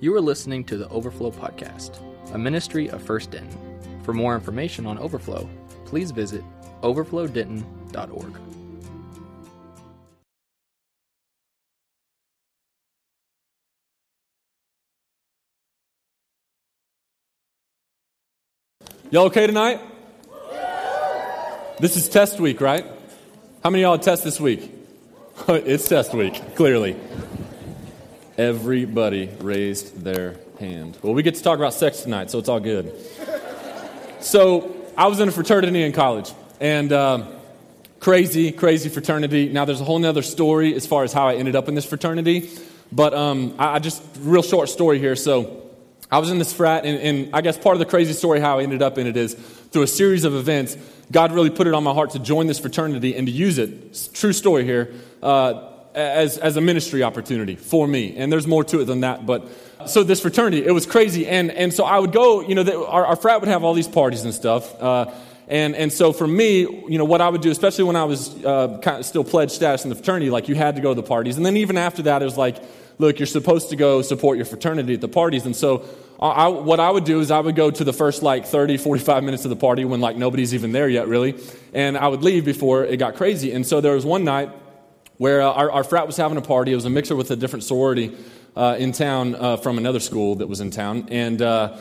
You are listening to the Overflow Podcast, a ministry of First Denton. For more information on Overflow, please visit overflowdenton.org. Y'all okay tonight? This is test week, right? How many y'all test this week? it's test week, clearly. Everybody raised their hand. Well, we get to talk about sex tonight, so it's all good. So, I was in a fraternity in college, and um, crazy, crazy fraternity. Now, there's a whole other story as far as how I ended up in this fraternity, but um, I, I just, real short story here. So, I was in this frat, and, and, I guess part of the crazy story how I ended up in it is through a series of events, God really put it on my heart to join this fraternity and to use it. True story here. Uh, as, as a ministry opportunity for me. And there's more to it than that. But so this fraternity, it was crazy. And, and so I would go, you know, the, our, our frat would have all these parties and stuff. Uh, and, and so for me, you know, what I would do, especially when I was uh, kind of still pledged status in the fraternity, like you had to go to the parties. And then even after that, it was like, look, you're supposed to go support your fraternity at the parties. And so I, what I would do is I would go to the first like 30, 45 minutes of the party when like nobody's even there yet, really. And I would leave before it got crazy. And so there was one night where uh, our, our, frat was having a party. It was a mixer with a different sorority uh, in town uh, from another school that was in town. And, uh,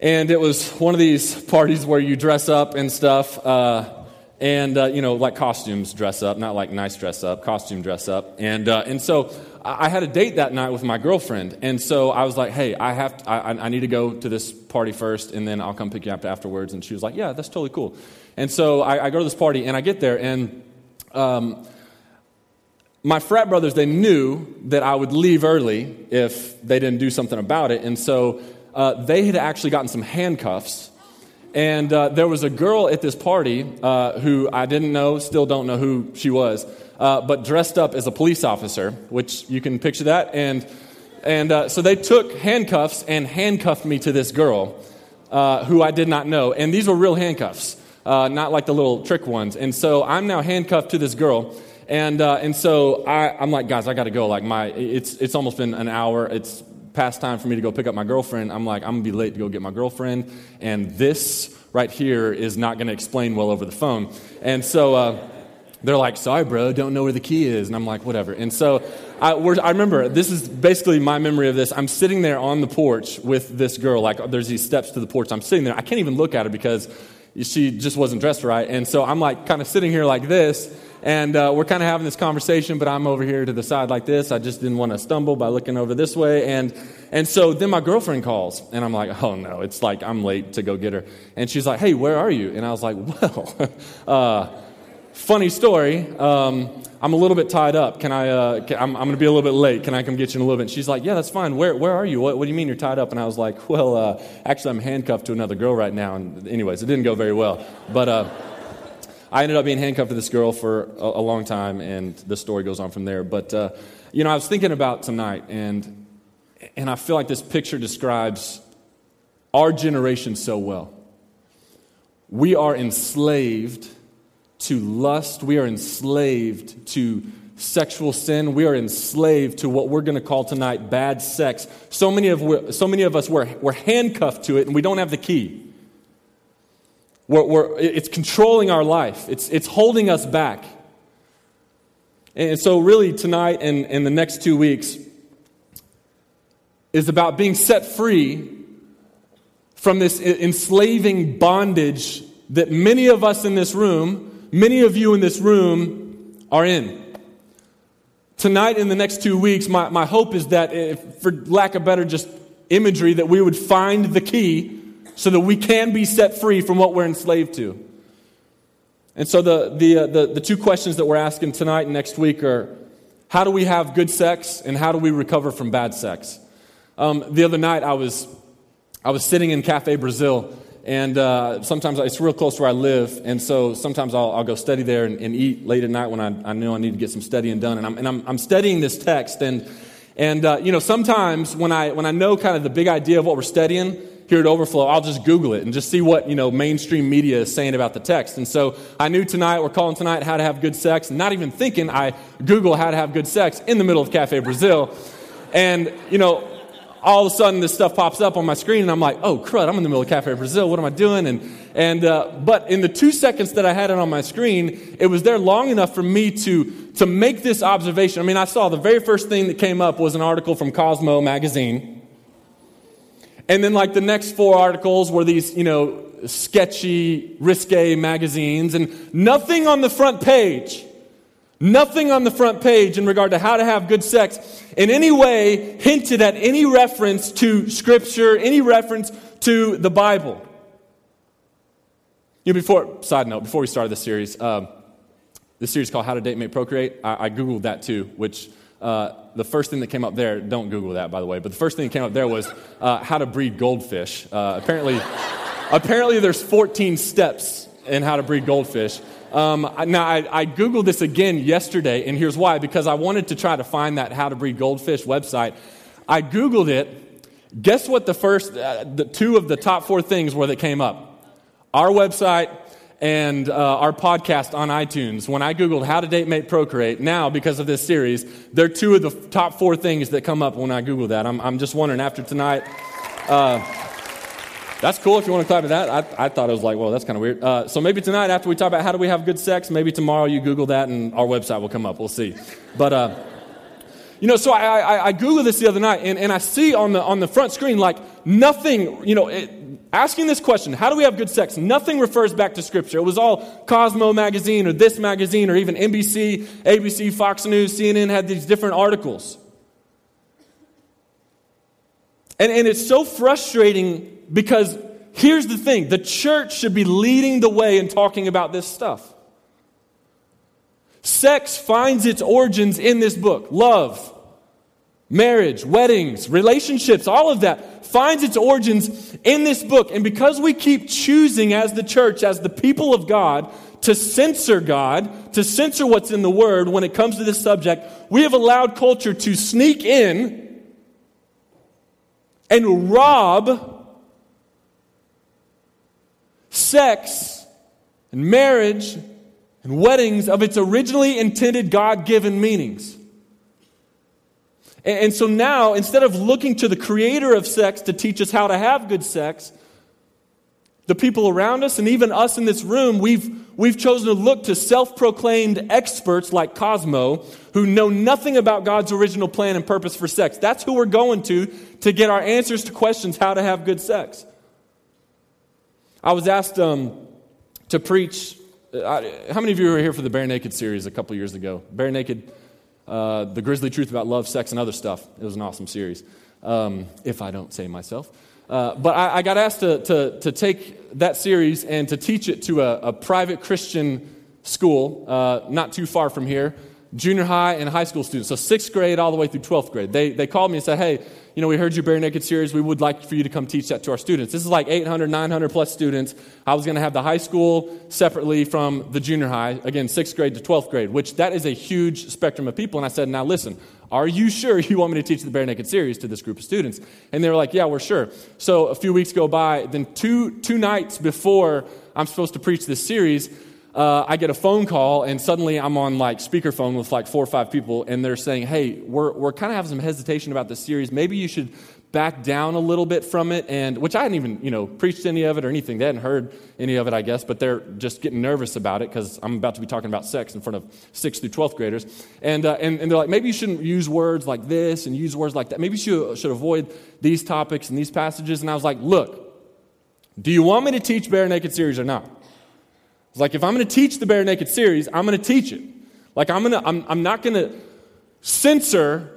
and it was one of these parties where you dress up and stuff. Uh, and, uh, you know, like costumes dress up, not like nice dress up, costume dress up. And, and so I had a date that night with my girlfriend, and so I was like, "Hey, I have, to, I, I, need to go to this party first, and then I'll come pick you up afterwards." And she was like, "Yeah, that's totally cool." And so I, I go to this party, and I get there, and um, my frat brothers they knew that I would leave early if they didn't do something about it, and so uh, they had actually gotten some handcuffs. And uh, there was a girl at this party uh, who I didn't know, still don't know who she was uh, but dressed up as a police officer, which you can picture that. And, and uh, so they took handcuffs and handcuffed me to this girl uh, who I did not know. And these were real handcuffs, not like the little trick ones. And so I'm now handcuffed to this girl. And, uh, and so I, I'm like, guys, I got to go. Like, my, it's, it's almost been an hour. It's past time for me to go pick up my girlfriend. I'm like, I'm going to be late to go get my girlfriend. And this right here is not going to explain well over the phone. And so, uh, they're like, sorry, bro, don't know where the key is. And I'm like, whatever. And so I, I, remember, this is basically my memory of this. I'm sitting there on the porch with this girl. Like, there's these steps to the porch. I'm sitting there. I can't even look at her because she just wasn't dressed right. And so I'm like, kind of sitting here like this. And uh, we're kind of having this conversation, but I'm over here to the side like this. I just didn't want to stumble by looking over this way. And, and so then my girlfriend calls, and I'm like, oh no, it's like I'm late to go get her. And she's like, hey, where are you? And I was like, well, uh, funny story. Um, I'm a little bit tied up. Can I, uh, can, I'm, I'm going to be a little bit late. Can I come get you in a little bit? And she's like, yeah, that's fine. Where, where are you? What, what do you mean you're tied up? And I was like, well, uh, actually, I'm handcuffed to another girl right now. And anyways, it didn't go very well. But uh, I ended up being handcuffed to this girl for a, a, long time, and the story goes on from there. But, uh, you know, I was thinking about tonight, and, and I feel like this picture describes our generation so well. We are enslaved to lust. We are enslaved to sexual sin. We are enslaved to what we're going to call tonight bad sex. So many of, so many of us, we're, we're handcuffed to it and we don't have the key. We're, we're, it's controlling our life, it's, it's holding us back. And so, really, tonight and, and the next two weeks is about being set free from this enslaving bondage that many of us in this room many of you in this room are in. Tonight, in the next two weeks, my, my hope is that, if, for lack of better just imagery, that we would find the key so that we can be set free from what we're enslaved to. And so, the, the, uh, the, the two questions that we're asking tonight and next week are how do we have good sex, and how do we recover from bad sex? Um, the other night, I was, I was sitting in Cafe Brazil and uh, sometimes it's real close to where I live, and so sometimes I'll, I'll go study there and, and, eat late at night when I, I know I need to get some studying done. And I'm, and I'm, I'm studying this text, and, and uh, you know, sometimes when I, when I know kind of the big idea of what we're studying here at Overflow, I'll just Google it and just see what, you know, mainstream media is saying about the text. And so I knew tonight, we're calling tonight how to have good sex, not even thinking I Google how to have good sex in the middle of Cafe Brazil. And, you know, all of a sudden this stuff pops up on my screen and I'm like, oh crud, I'm in the middle of Cafe Brazil. What am I doing? And, and, uh, but in the two seconds that I had it on my screen, it was there long enough for me to, to make this observation. I mean, I saw the very first thing that came up was an article from Cosmo magazine. And then like the next four articles were these, you know, sketchy, risque magazines and nothing on the front page Nothing on the front page in regard to how to have good sex in any way hinted at any reference to Scripture, any reference to the Bible. You know, before, side note, before we started this series, um, this series called How to Date, Mate, Procreate, I, I Googled that too, which uh, the first thing that came up there, don't Google that by the way, but the first thing that came up there was uh, how to breed goldfish. Uh, apparently, apparently there's 14 steps in how to breed goldfish. Um, now, I, I, Googled this again yesterday, and here's why because I wanted to try to find that How to Breed Goldfish website. I Googled it. Guess what the first, uh, the two of the top four things were that came up? Our website and uh, our podcast on iTunes. When I Googled how to date, mate, procreate, now because of this series, they're two of the top four things that come up when I Google that. I'm, I'm just wondering after tonight. Uh, that's cool if you want to at that. I, I thought it was like, well, that's kind of weird. Uh, so maybe tonight, after we talk about how do we have good sex, maybe tomorrow you Google that and our website will come up. We'll see. But, uh, you know, so I, I, I Googled this the other night and, and I see on the, on the front screen, like, nothing, you know, it, asking this question, how do we have good sex? Nothing refers back to Scripture. It was all Cosmo magazine or this magazine or even NBC, ABC, Fox News, CNN had these different articles. And, and it's so frustrating because here's the thing the church should be leading the way in talking about this stuff. Sex finds its origins in this book love, marriage, weddings, relationships, all of that finds its origins in this book. And because we keep choosing as the church, as the people of God, to censor God, to censor what's in the Word when it comes to this subject, we have allowed culture to sneak in and rob sex and marriage and weddings of its originally intended God given meanings. And, so now, instead of looking to the creator of sex to teach us how to have good sex, the people around us and even us in this room, we've, we've chosen to look to self proclaimed experts like Cosmo who know nothing about God's original plan and purpose for sex. That's who we're going to to get our answers to questions how to have good sex. I was asked um, to preach. Uh, how many of you were here for the Bare Naked series a couple years ago? Bare Naked, uh, the grisly truth about love, sex, and other stuff. It was an awesome series, um, if I don't say myself. Uh, but I, I, got asked to, to, to, take that series and to teach it to a, a private Christian school uh, not too far from here, junior high and high school students. So, sixth grade all the way through 12th grade. They, they called me and said, Hey, you know, we heard your Bare Naked series. We would like for you to come teach that to our students. This is like 800, 900 plus students. I was going to have the high school separately from the junior high, again, sixth grade to 12th grade, which that is a huge spectrum of people. And I said, now listen, are you sure you want me to teach the Bare Naked series to this group of students? And they were like, yeah, we're sure. So a few weeks go by. Then two, two nights before I'm supposed to preach this series, uh, I get a phone call, and suddenly I'm on like speakerphone with like four or five people, and they're saying, "Hey, we're we're kind of having some hesitation about this series. Maybe you should back down a little bit from it." And which I hadn't even you know preached any of it or anything. They hadn't heard any of it, I guess, but they're just getting nervous about it because I'm about to be talking about sex in front of sixth through twelfth graders, and, uh, and and they're like, maybe you shouldn't use words like this and use words like that. Maybe you should should avoid these topics and these passages. And I was like, look, do you want me to teach bare naked series or not? It's like if I'm going to teach the Bare Naked series, I'm going to teach it. Like I'm to, I'm, I'm not going to censor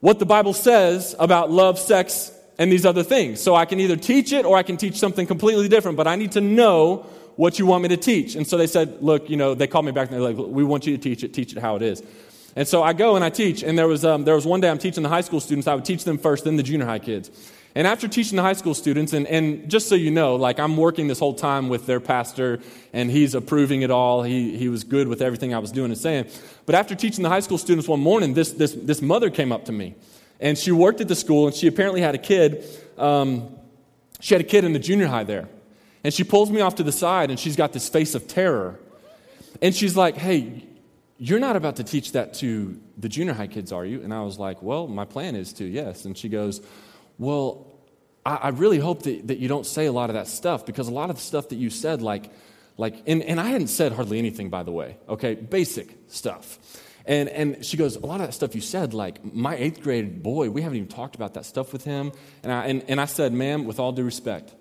what the Bible says about love, sex, and these other things. So I can either teach it or I can teach something completely different, but I need to know what you want me to teach. And so they said, look, you know, they called me back and they're like, we want you to teach it, teach it how it is. And so I go and I teach, and there was, um, there was one day I'm teaching the high school students, I would teach them first, then the junior high kids. And after teaching the high school students, and, and just so you know, like I'm working this whole time with their pastor, and he's approving it all. He, he was good with everything I was doing and saying. But after teaching the high school students one morning, this, this, this mother came up to me. And she worked at the school, and she apparently had a kid. Um, she had a kid in the junior high there. And she pulls me off to the side, and she's got this face of terror. And she's like, Hey, you're not about to teach that to the junior high kids, are you? And I was like, Well, my plan is to, yes. And she goes, Well, I, I really hope that, that you don't say a lot of that stuff because a lot of the stuff that you said, like, like and, and I hadn't said hardly anything, by the way, okay? Basic stuff. And, and she goes, A lot of that stuff you said, like my eighth grade boy, we haven't even talked about that stuff with him. And I, and, and I said, Ma'am, with all due respect,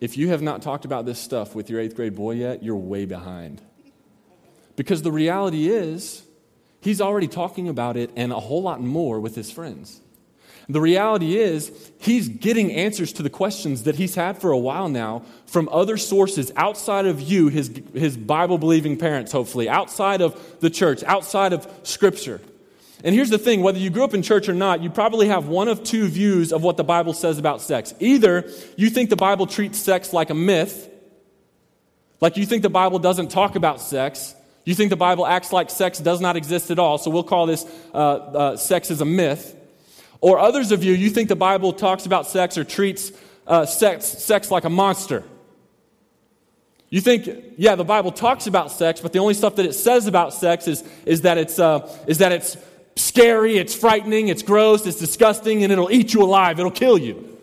if you have not talked about this stuff with your eighth grade boy yet, you're way behind. Because the reality is, he's already talking about it and a whole lot more with his friends. The reality is, he's getting answers to the questions that he's had for a while now from other sources outside of you, his, his Bible believing parents, hopefully, outside of the church, outside of Scripture. And here's the thing whether you grew up in church or not, you probably have one of two views of what the Bible says about sex. Either you think the Bible treats sex like a myth, like you think the Bible doesn't talk about sex. You think the Bible acts like sex does not exist at all, so we'll call this uh, uh, sex as a myth. Or others of you, you think the Bible talks about sex or treats uh, sex, sex like a monster. You think, yeah, the Bible talks about sex, but the only stuff that it says about sex is, is, that, it's, uh, is that it's scary, it's frightening, it's gross, it's disgusting, and it'll eat you alive, it'll kill you.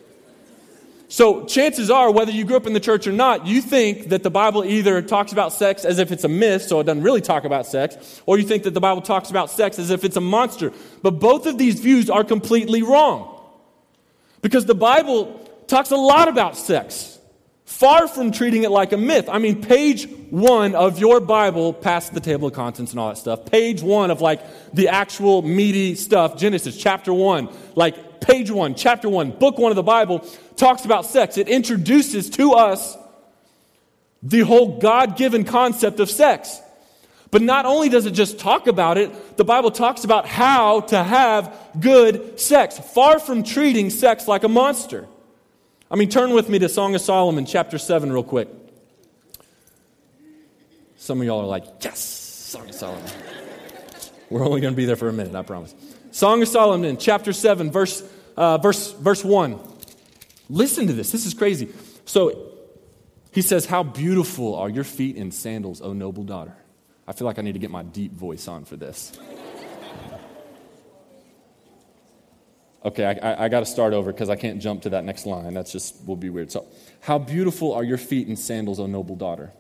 So, chances are, whether you grew up in the church or not, you think that the Bible either talks about sex as if it's a myth, so it doesn't really talk about sex, or you think that the Bible talks about sex as if it's a monster. But both of these views are completely wrong. Because the Bible talks a lot about sex, far from treating it like a myth. I mean, page one of your Bible, past the table of contents and all that stuff, page one of like the actual meaty stuff, Genesis chapter one, like page one, chapter one, book one of the Bible, talks about sex. It introduces to us the whole God given concept of sex. But not only does it just talk about it, the Bible talks about how to have good sex, far from treating sex like a monster. I mean, turn with me to Song of Solomon, chapter 7, real quick. Some of y'all are like, yes, Song of Solomon. We're only going to be there for a minute, I promise. Song of Solomon, chapter 7, verse, uh, verse, verse 1. Listen to this. This is crazy. So he says, How beautiful are your feet in sandals, O noble daughter. I feel like I need to get my deep voice on for this. Okay, I, I, I got to start over because I can't jump to that next line. That's just will be weird. So, how beautiful are your feet in sandals, O noble daughter.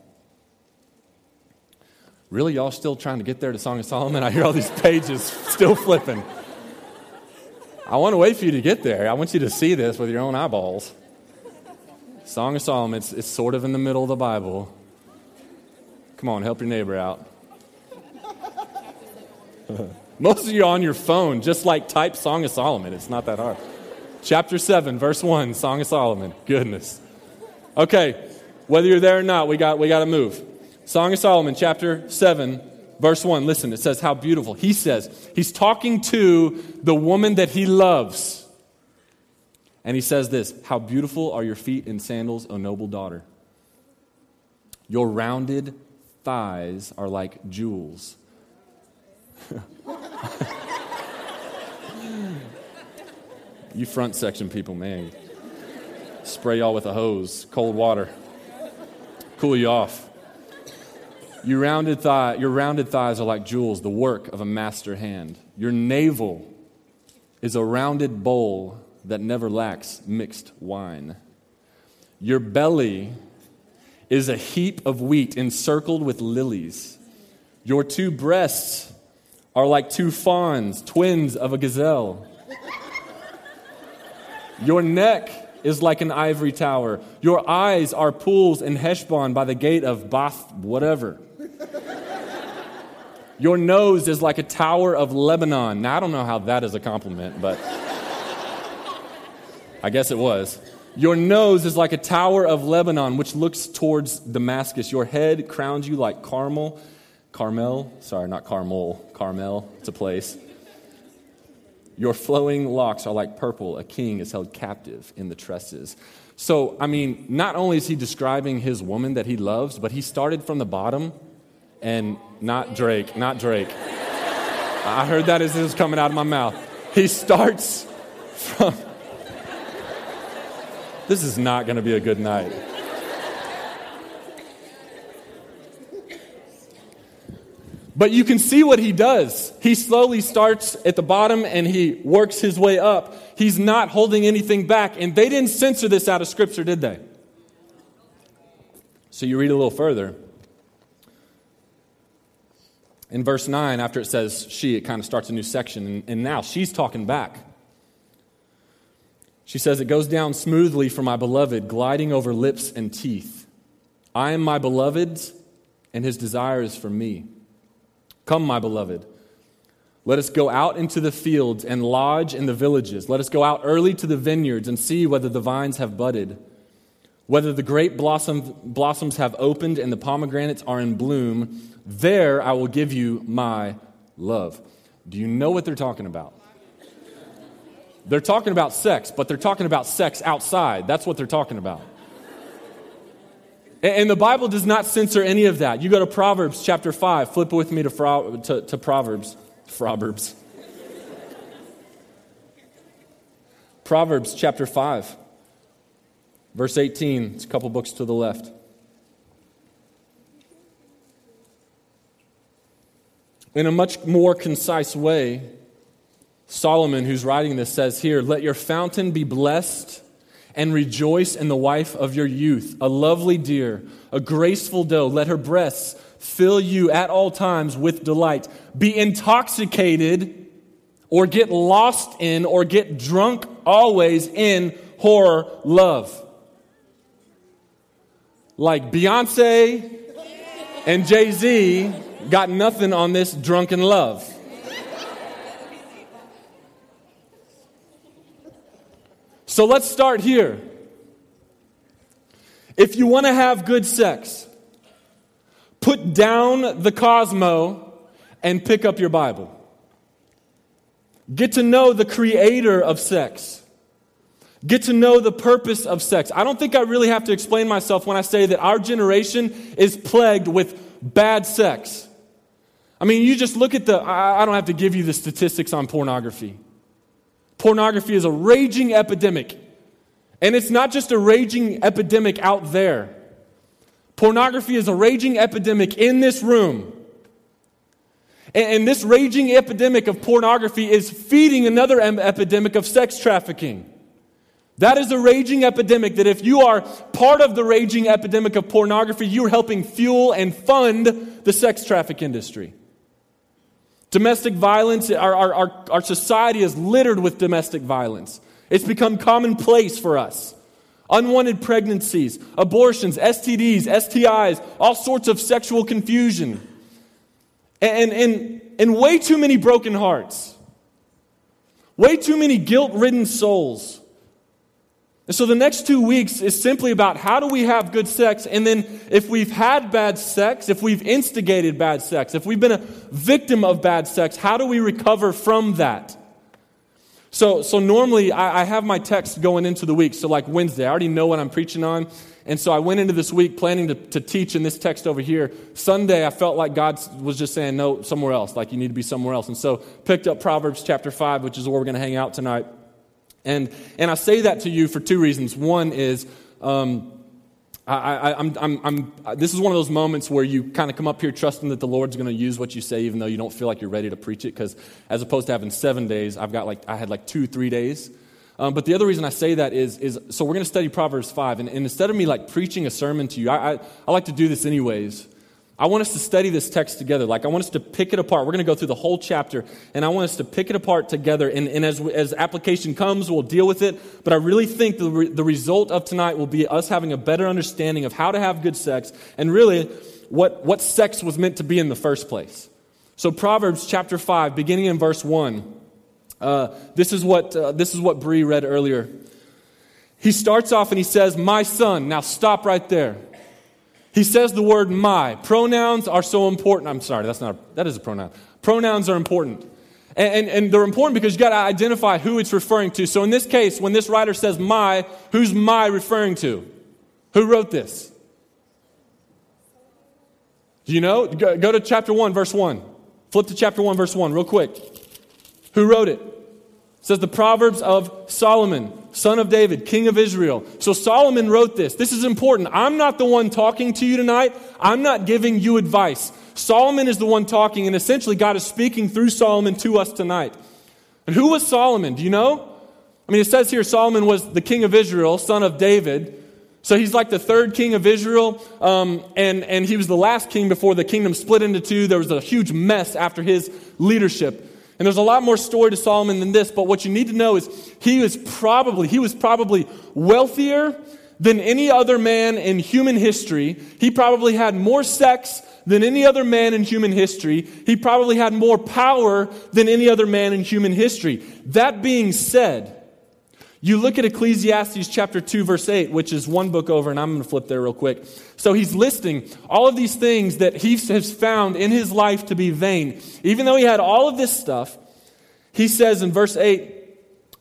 Really, y'all still trying to get there to Song of Solomon? I hear all these pages still flipping. I want to wait for you to get there. I want you to see this with your own eyeballs. Song of Solomon, it's, it's sort of in the middle of the Bible. Come on, help your neighbor out. Most of you on your phone, just like type Song of Solomon. It's not that hard. Chapter 7, verse 1, Song of Solomon. Goodness. Okay, whether you're there or not, we got, we got to move. Song of Solomon, chapter 7, verse 1, listen, it says how beautiful. He says, he's talking to the woman that he loves. And he says this How beautiful are your feet in sandals, O noble daughter. Your rounded thighs are like jewels. you front section people, man. Spray y'all with a hose, cold water, cool you off. Your rounded, thigh, your rounded thighs are like jewels, the work of a master hand. Your navel is a rounded bowl that never lacks mixed wine. Your belly is a heap of wheat encircled with lilies. Your two breasts are like two fawns, twins of a gazelle. Your neck is like an ivory tower. Your eyes are pools in Heshbon by the gate of Bath, whatever. Your nose is like a tower of Lebanon. Now, I don't know how that is a compliment, but I guess it was. Your nose is like a tower of Lebanon, which looks towards Damascus. Your head crowns you like Carmel. Carmel, sorry, not Carmel, Carmel, it's a place. Your flowing locks are like purple. A king is held captive in the tresses. So, I mean, not only is he describing his woman that he loves, but he started from the bottom and not Drake, not Drake. I heard that as it was coming out of my mouth. He starts from. This is not going to be a good night. But you can see what he does. He slowly starts at the bottom and he works his way up. He's not holding anything back. And they didn't censor this out of Scripture, did they? So you read a little further. In verse 9, after it says she, it kind of starts a new section. And, and now she's talking back. She says, It goes down smoothly for my beloved, gliding over lips and teeth. I am my beloved's, and his desire is for me. Come, my beloved. Let us go out into the fields and lodge in the villages. Let us go out early to the vineyards and see whether the vines have budded, whether the grape blossom, blossoms have opened and the pomegranates are in bloom. There I will give you my love. Do you know what they're talking about? They're talking about sex, but they're talking about sex outside. That's what they're talking about. And the Bible does not censor any of that. You go to Proverbs chapter 5, flip with me to, to, to Proverbs. Proverbs. Proverbs chapter 5, verse 18. It's a couple books to the left. In a much more concise way, Solomon, who's writing this, says here, Let your fountain be blessed and rejoice in the wife of your youth, a lovely deer, a graceful doe. Let her breasts fill you at all times with delight. Be intoxicated or get lost in or get drunk always in horror love. Like Beyonce and Jay Z got nothing on this drunken love. So let's start here. If you want to have good sex, put down the Cosmo and pick up your Bible. Get to know the creator of sex. Get to know the purpose of sex. I don't think I really have to explain myself when I say that our generation is plagued with bad sex. I mean, you just look at the, I don't have to give you the statistics on pornography. Pornography is a raging epidemic. And it's not just a raging epidemic out there. Pornography is a raging epidemic in this room. And, this raging epidemic of pornography is feeding another epidemic of sex trafficking. That is a raging epidemic that if you are part of the raging epidemic of pornography, you're helping fuel and fund the sex traffic industry. Domestic violence, our, our, our, society is littered with domestic violence. It's become commonplace for us. Unwanted pregnancies, abortions, STDs, STIs, all sorts of sexual confusion. And, and, and way too many broken hearts. Way too many guilt ridden souls. And so the next two weeks is simply about how do we have good sex, and then if we've had bad sex, if we've instigated bad sex, if we've been a victim of bad sex, how do we recover from that? So, so normally I, I have my text going into the week. So like Wednesday, I already know what I'm preaching on. And so I went into this week planning to, to teach in this text over here. Sunday, I felt like God was just saying, no, somewhere else, like you need to be somewhere else. And so picked up Proverbs chapter 5, which is where we're going to hang out tonight. And, and I say that to you for two reasons. One is, um, I, am I'm, I'm, this is one of those moments where you kind of come up here trusting that the Lord's going to use what you say, even though you don't feel like you're ready to preach it. Because as opposed to having seven days, I've got like, I had like two, three days. Um, but the other reason I say that is, is so we're going to study Proverbs 5. And, and, instead of me like preaching a sermon to you, I, I, I like to do this anyways. I want us to study this text together. Like, I want us to pick it apart. We're going to go through the whole chapter, and I want us to pick it apart together. And, and as, as application comes, we'll deal with it. But I really think the, re, the result of tonight will be us having a better understanding of how to have good sex and really what, what sex was meant to be in the first place. So, Proverbs chapter 5, beginning in verse 1. Uh, this is what, uh, this is what Bree read earlier. He starts off and he says, My son. Now, stop right there. He says the word my. Pronouns are so important. I'm sorry, that's not, a, that is a pronoun. Pronouns are important. And, and, and they're important because you got to identify who it's referring to. So in this case, when this writer says my, who's my referring to? Who wrote this? Do you know? Go, go to chapter 1, verse 1. Flip to chapter 1, verse 1, real quick. Who wrote it? It says the Proverbs of Solomon. Son of David, king of Israel. So Solomon wrote this. This is important. I'm not the one talking to you tonight. I'm not giving you advice. Solomon is the one talking, and essentially God is speaking through Solomon to us tonight. And who was Solomon? Do you know? I mean, it says here Solomon was the king of Israel, son of David. So he's like the third king of Israel, um, and, and he was the last king before the kingdom split into two. There was a huge mess after his leadership. And there's a lot more story to Solomon than this, but what you need to know is he was probably, he was probably wealthier than any other man in human history. He probably had more sex than any other man in human history. He probably had more power than any other man in human history. That being said, you look at Ecclesiastes chapter 2, verse 8, which is one book over, and I'm going to flip there real quick. So he's listing all of these things that he has found in his life to be vain. Even though he had all of this stuff, he says in verse 8,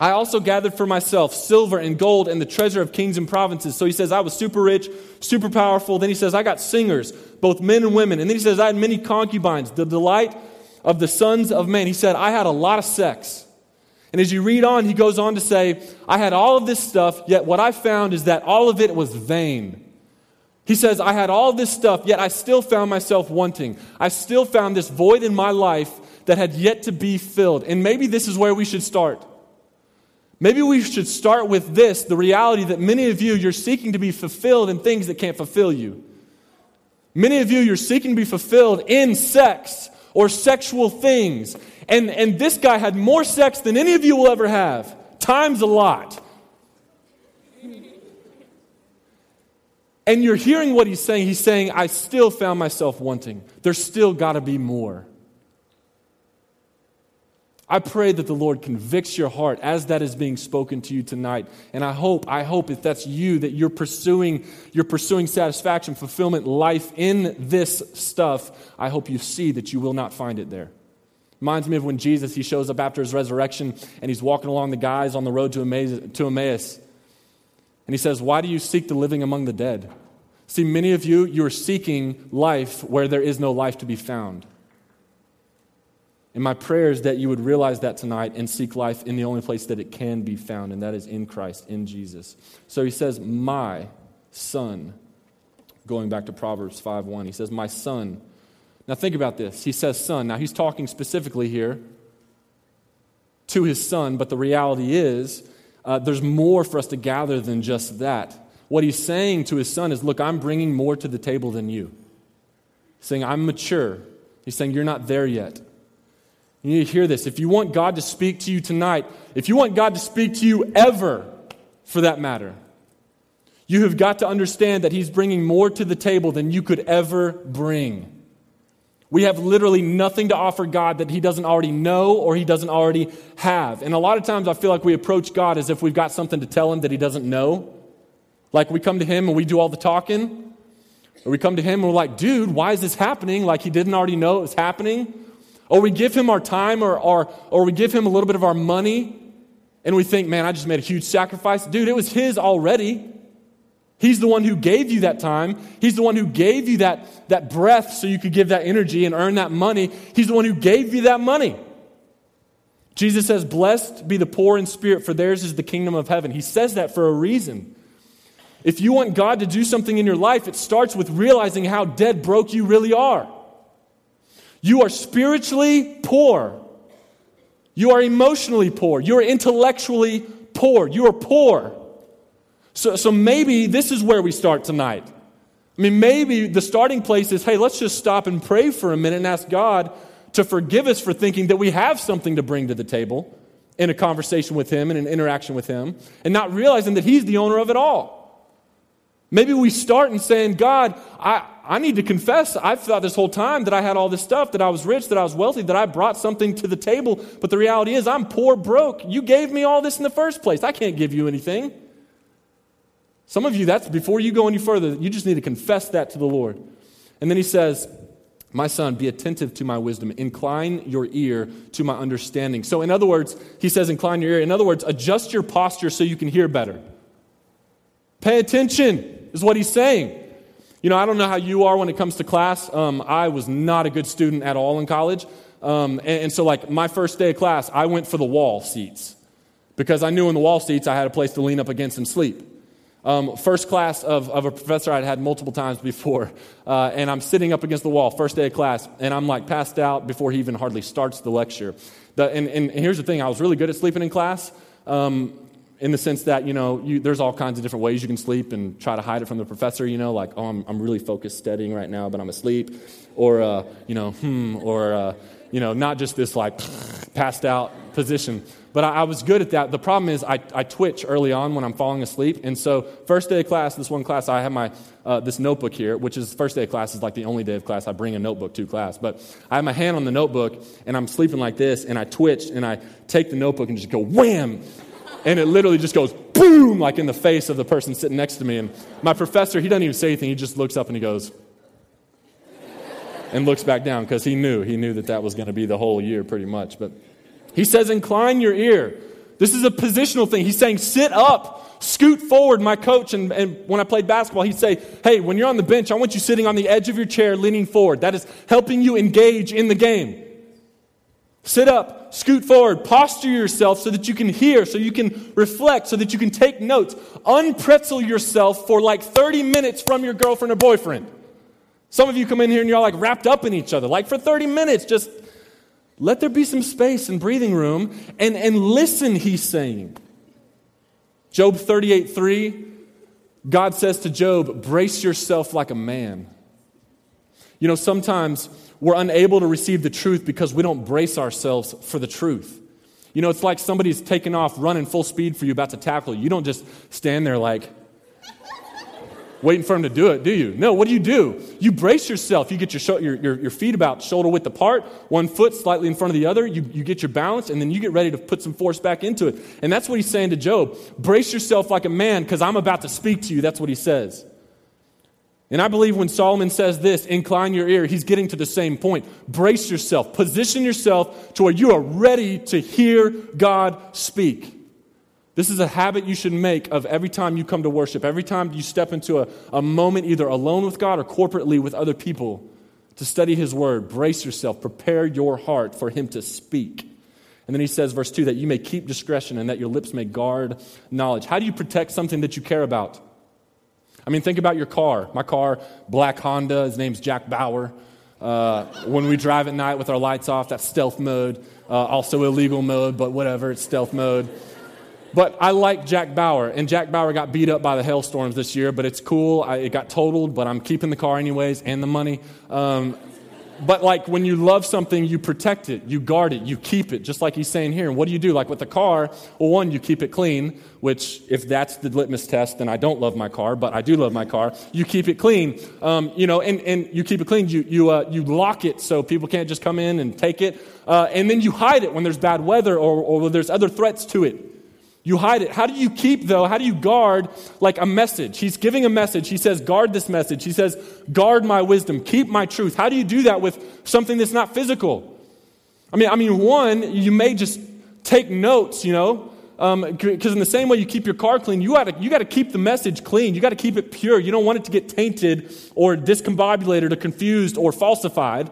I also gathered for myself silver and gold and the treasure of kings and provinces. So he says, I was super rich, super powerful. Then he says, I got singers, both men and women. And then he says, I had many concubines, the delight of the sons of men. He said, I had a lot of sex. And as you read on, he goes on to say, I had all of this stuff, yet what I found is that all of it was vain. He says, I had all this stuff, yet I still found myself wanting. I still found this void in my life that had yet to be filled. And maybe this is where we should start. Maybe we should start with this the reality that many of you, you're seeking to be fulfilled in things that can't fulfill you. Many of you, you're seeking to be fulfilled in sex or sexual things. And, and this guy had more sex than any of you will ever have, times a lot. And you're hearing what he's saying. He's saying, I still found myself wanting. There's still got to be more. I pray that the Lord convicts your heart as that is being spoken to you tonight. And I hope, I hope if that's you, that you're pursuing, you're pursuing satisfaction, fulfillment, life in this stuff. I hope you see that you will not find it there. Reminds me of when Jesus, he shows up after his resurrection and he's walking along the guys on the road to Emmaus, to Emmaus. And he says, Why do you seek the living among the dead? See, many of you, you are seeking life where there is no life to be found. And my prayer is that you would realize that tonight and seek life in the only place that it can be found, and that is in Christ, in Jesus. So he says, My son, going back to Proverbs 5 1, he says, My son. Now think about this. He says son. Now he's talking specifically here to his son, but the reality is uh, there's more for us to gather than just that. What he's saying to his son is, Look, I'm bringing more to the table than you. He's saying, I'm mature. He's saying, You're not there yet. You need to hear this. If you want God to speak to you tonight, if you want God to speak to you ever, for that matter, you have got to understand that He's bringing more to the table than you could ever bring. We have literally nothing to offer God that He doesn't already know or He doesn't already have. And a lot of times I feel like we approach God as if we've got something to tell Him that He doesn't know. Like we come to Him and we do all the talking. Or we come to Him and we're like, dude, why is this happening? Like He didn't already know it was happening. Or we give him our time or, or, or we give him a little bit of our money and we think, man, I just made a huge sacrifice. Dude, it was his already. He's the one who gave you that time. He's the one who gave you that, that breath so you could give that energy and earn that money. He's the one who gave you that money. Jesus says, Blessed be the poor in spirit, for theirs is the kingdom of heaven. He says that for a reason. If you want God to do something in your life, it starts with realizing how dead broke you really are. You are spiritually poor. You are emotionally poor. You are intellectually poor. You are poor. So, so maybe this is where we start tonight. I mean, maybe the starting place is hey, let's just stop and pray for a minute and ask God to forgive us for thinking that we have something to bring to the table in a conversation with Him, in an interaction with Him, and not realizing that He's the owner of it all. Maybe we start in saying, God, I, I need to confess, I've thought this whole time that I had all this stuff, that I was rich, that I was wealthy, that I brought something to the table. But the reality is, I'm poor, broke. You gave me all this in the first place. I can't give you anything. Some of you, that's before you go any further, you just need to confess that to the Lord. And then he says, My son, be attentive to my wisdom. Incline your ear to my understanding. So, in other words, he says, Incline your ear. In other words, adjust your posture so you can hear better. Pay attention, is what he's saying. You know, I don't know how you are when it comes to class. Um, I was not a good student at all in college. Um, and, and so, like, my first day of class, I went for the wall seats because I knew in the wall seats I had a place to lean up against and sleep. Um, first class of, of a professor I'd had multiple times before, uh, and I'm sitting up against the wall, first day of class, and I'm like passed out before he even hardly starts the lecture. The, and, and, here's the thing I was really good at sleeping in class. Um, in the sense that, you know, you, there's all kinds of different ways you can sleep and try to hide it from the professor, you know, like, oh, I'm, I'm really focused studying right now, but I'm asleep. Or, uh, you know, hmm, or, uh, you know, not just this like passed out position. But I, I, was good at that. The problem is I, I twitch early on when I'm falling asleep. And so, first day of class, this one class, I have my, uh, this notebook here, which is first day of class is like the only day of class I bring a notebook to class. But I have my hand on the notebook and I'm sleeping like this and I twitch and I take the notebook and just go wham and it literally just goes boom, like in the face of the person sitting next to me. And my professor, he doesn't even say anything. He just looks up and he goes, and looks back down because he knew. He knew that that was going to be the whole year pretty much. But he says, incline your ear. This is a positional thing. He's saying, sit up, scoot forward. My coach, and, and when I played basketball, he'd say, hey, when you're on the bench, I want you sitting on the edge of your chair, leaning forward. That is helping you engage in the game. Sit up, scoot forward, posture yourself so that you can hear, so you can reflect, so that you can take notes. Unpretzel yourself for like 30 minutes from your girlfriend or boyfriend. Some of you come in here and you're all like wrapped up in each other. Like for 30 minutes, just let there be some space and breathing room and, and listen, he's saying. Job 38 3, God says to Job, brace yourself like a man. You know, sometimes we're unable to receive the truth because we don't brace ourselves for the truth. You know, it's like somebody's taking off running full speed for you, about to tackle you. You don't just stand there like, waiting for him to do it, do you? No, what do you do? You brace yourself. You get your, your, your, your, feet about shoulder width apart, one foot slightly in front of the other. You, you get your balance, and then you get ready to put some force back into it. And that's what he's saying to Job. Brace yourself like a man because I'm about to speak to you. That's what he says. And I believe when Solomon says this, incline your ear, he's getting to the same point. Brace yourself, position yourself to where you are ready to hear God speak. This is a habit you should make of every time you come to worship, every time you step into a, a moment either alone with God or corporately with other people to study His Word. Brace yourself, prepare your heart for Him to speak. And then he says, verse 2, that you may keep discretion and that your lips may guard knowledge. How do you protect something that you care about? I mean, think about your car. My car, black Honda, his name's Jack Bauer. Uh, when we drive at night with our lights off, that's stealth mode. Uh, also illegal mode, but whatever, it's stealth mode. But I like Jack Bauer, and Jack Bauer got beat up by the hailstorms this year, but it's cool. I, it got totaled, but I'm keeping the car anyways and the money. Um, but like when you love something, you protect it, you guard it, you keep it, just like he's saying here. And what do you do? Like with the car, well, one, you keep it clean, which if that's the litmus test, then I don't love my car, but I do love my car. You keep it clean, um, you know, and, and you keep it clean. You, you, uh, you lock it so people can't just come in and take it. Uh, and then you hide it when there's bad weather or, or there's other threats to it. You hide it. How do you keep, though? How do you guard like a message? He's giving a message. He says, guard this message. He says, guard my wisdom, keep my truth. How do you do that with something that's not physical? I mean, I mean, one, you may just take notes, you know, because um, in the same way you keep your car clean, you got you got to keep the message clean. You got to keep it pure. You don't want it to get tainted or discombobulated or confused or falsified.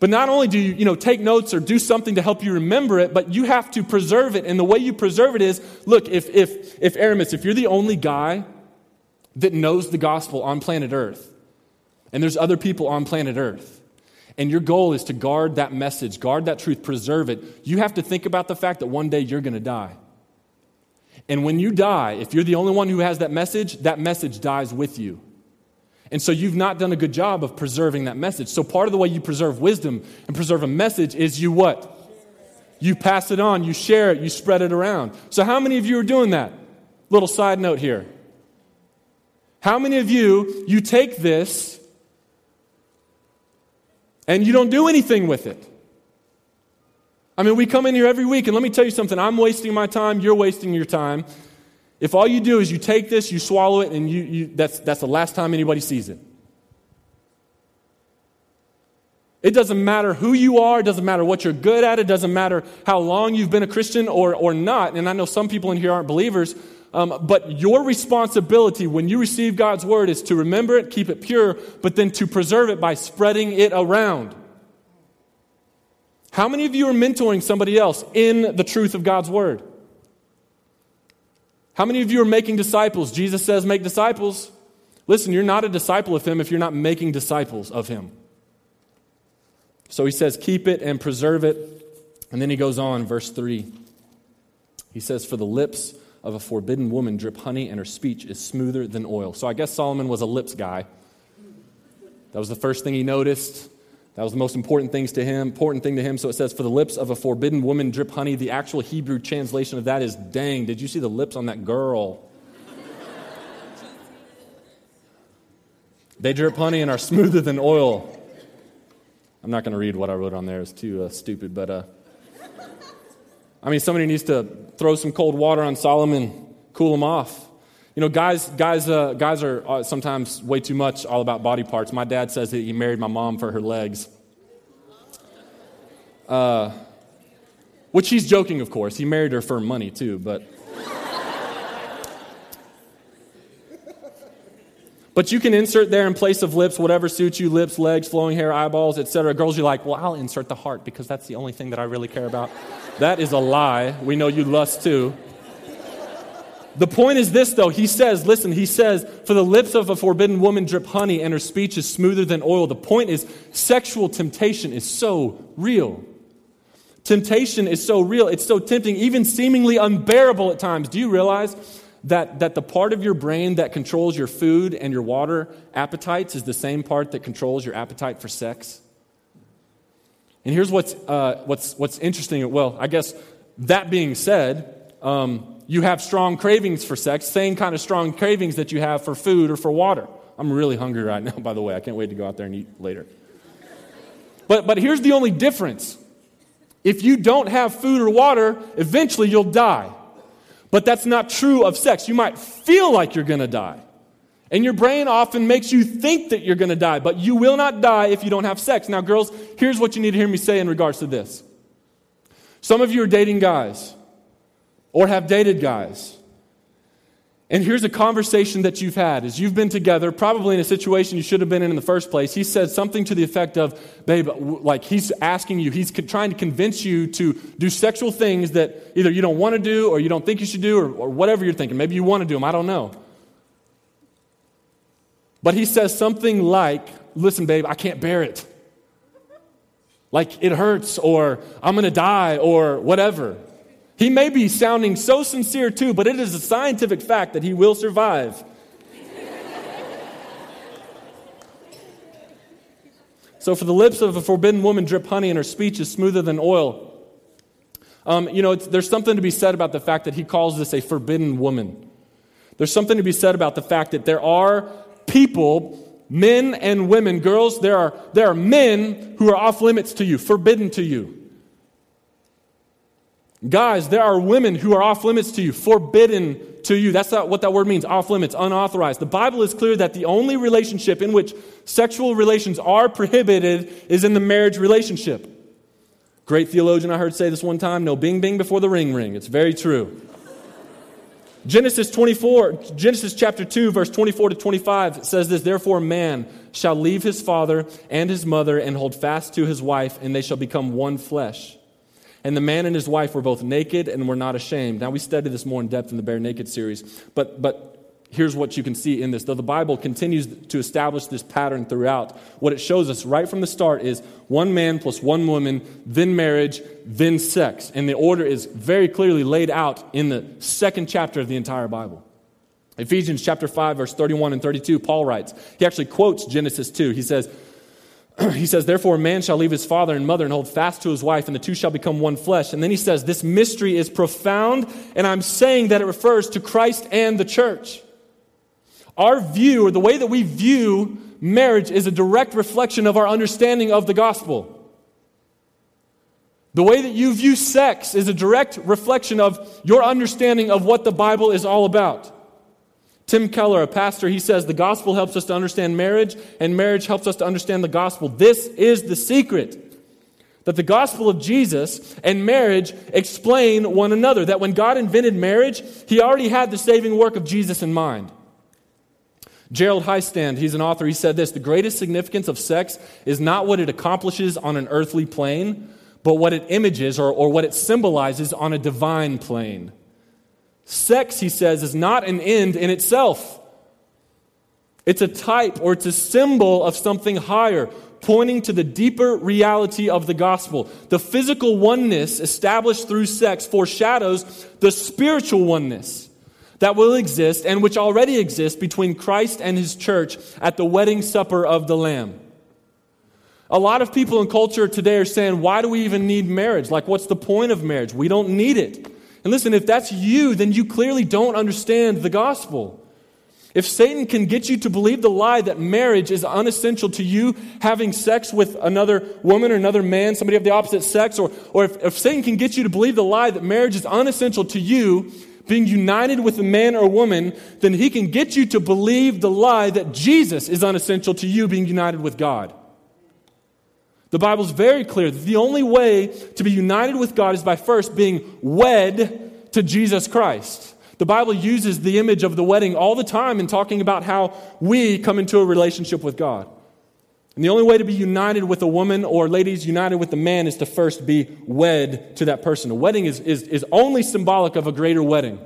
But not only do you, you know, take notes or do something to help you remember it, but you have to preserve it. And the way you preserve it is, look, if, if, if Aramis, if you're the only guy that knows the gospel on planet Earth, and there's other people on planet Earth, and your goal is to guard that message, guard that truth, preserve it, you have to think about the fact that one day you're going to die. And when you die, if you're the only one who has that message, that message dies with you. And so you've not done a good job of preserving that message. So part of the way you preserve wisdom and preserve a message is you what? You pass it on, you share it, you spread it around. So how many of you are doing that? Little side note here. How many of you, you take this and you don't do anything with it? I mean, we come in here every week, and let me tell you something. I'm wasting my time, you're wasting your time. If all you do is you take this, you swallow it, and you, you, that's, that's the last time anybody sees it. It doesn't matter who you are, it doesn't matter what you're good at, it doesn't matter how long you've been a Christian or, or not. And I know some people in here aren't believers, um, but your responsibility when you receive God's word is to remember it, keep it pure, but then to preserve it by spreading it around. How many of you are mentoring somebody else in the truth of God's word? How many of you are making disciples? Jesus says, make disciples. Listen, you're not a disciple of him if you're not making disciples of him. So he says, keep it and preserve it. And then he goes on, verse 3. He says, For the lips of a forbidden woman drip honey, and her speech is smoother than oil. So I guess Solomon was a lips guy. That was the first thing he noticed. That was the most important things to him, important thing to him. So it says, For the lips of a forbidden woman drip honey. The actual Hebrew translation of that is, Dang, did you see the lips on that girl? they drip honey and are smoother than oil. I'm not going to read what I wrote on there, it's too uh, stupid, but uh, I mean, somebody needs to throw some cold water on Solomon, cool him off. You know, guys, guys, uh, guys are uh, sometimes way too much all about body parts. My dad says that he married my mom for her legs. Uh, which he's joking, of course. He married her for money, too, but. But you can insert there in place of lips whatever suits you lips, legs, flowing hair, eyeballs, etc. Girls, you're like, well, I'll insert the heart because that's the only thing that I really care about. that is a lie. We know you lust too. The point is this, though. He says, listen, he says, for the lips of a forbidden woman drip honey, and her speech is smoother than oil. The point is, sexual temptation is so real. Temptation is so real. It's so tempting, even seemingly unbearable at times. Do you realize that, that the part of your brain that controls your food and your water appetites is the same part that controls your appetite for sex. And here's what's, uh, what's, what's interesting. Well, I guess that being said, um, you have strong cravings for sex, same kind of strong cravings that you have for food or for water. I'm really hungry right now, by the way. I can't wait to go out there and eat later. But, but here's the only difference if you don't have food or water, eventually you'll die. But that's not true of sex. You might feel like you're going to die. And your brain often makes you think that you're going to die, but you will not die if you don't have sex. Now, girls, here's what you need to hear me say in regards to this. Some of you are dating guys or have dated guys. And here's a conversation that you've had as you've been together, probably in a situation you should have been in in the first place. He said something to the effect of, babe, like he's asking you, he's trying to convince you to do sexual things that either you don't want to do or you don't think you should do or, or whatever you're thinking. Maybe you want to do them, I don't know. But he says something like, listen, babe, I can't bear it. Like it hurts or I'm going to die or whatever. He may be sounding so sincere too, but it is a scientific fact that he will survive. so, for the lips of a forbidden woman drip honey, and her speech is smoother than oil. Um, you know, there's something to be said about the fact that he calls this a forbidden woman. There's something to be said about the fact that there are people, men and women, girls, there are, there are men who are off limits to you, forbidden to you. Guys, there are women who are off limits to you, forbidden to you. That's not what that word means off limits, unauthorized. The Bible is clear that the only relationship in which sexual relations are prohibited is in the marriage relationship. Great theologian I heard say this one time no bing bing before the ring ring. It's very true. Genesis 24, Genesis chapter 2, verse 24 to 25 says this Therefore, man shall leave his father and his mother and hold fast to his wife, and they shall become one flesh. And the man and his wife were both naked and were not ashamed. Now, we studied this more in depth in the Bare Naked series, but, but here's what you can see in this. Though the Bible continues to establish this pattern throughout, what it shows us right from the start is one man plus one woman, then marriage, then sex. And the order is very clearly laid out in the second chapter of the entire Bible. Ephesians chapter 5, verse 31 and 32, Paul writes, he actually quotes Genesis 2. He says, he says, Therefore, a man shall leave his father and mother and hold fast to his wife, and the two shall become one flesh. And then he says, This mystery is profound, and I'm saying that it refers to Christ and the church. Our view, or the way that we view marriage, is a direct reflection of our understanding of the gospel. The way that you view sex is a direct reflection of your understanding of what the Bible is all about. Tim Keller, a pastor, he says the gospel helps us to understand marriage, and marriage helps us to understand the gospel. This is the secret that the gospel of Jesus and marriage explain one another. That when God invented marriage, he already had the saving work of Jesus in mind. Gerald Hiestand, he's an author, he said this The greatest significance of sex is not what it accomplishes on an earthly plane, but what it images or, or what it symbolizes on a divine plane. Sex, he says, is not an end in itself. It's a type or it's a symbol of something higher, pointing to the deeper reality of the gospel. The physical oneness established through sex foreshadows the spiritual oneness that will exist and which already exists between Christ and his church at the wedding supper of the Lamb. A lot of people in culture today are saying, why do we even need marriage? Like, what's the point of marriage? We don't need it. And listen, if that's you, then you clearly don't understand the gospel. If Satan can get you to believe the lie that marriage is unessential to you having sex with another woman or another man, somebody of the opposite sex, or, or if, if Satan can get you to believe the lie that marriage is unessential to you being united with a man or woman, then he can get you to believe the lie that Jesus is unessential to you being united with God. The Bible's very clear that the only way to be united with God is by first being wed to Jesus Christ. The Bible uses the image of the wedding all the time in talking about how we come into a relationship with God. And the only way to be united with a woman or ladies united with a man is to first be wed to that person. A wedding is, is, is only symbolic of a greater wedding.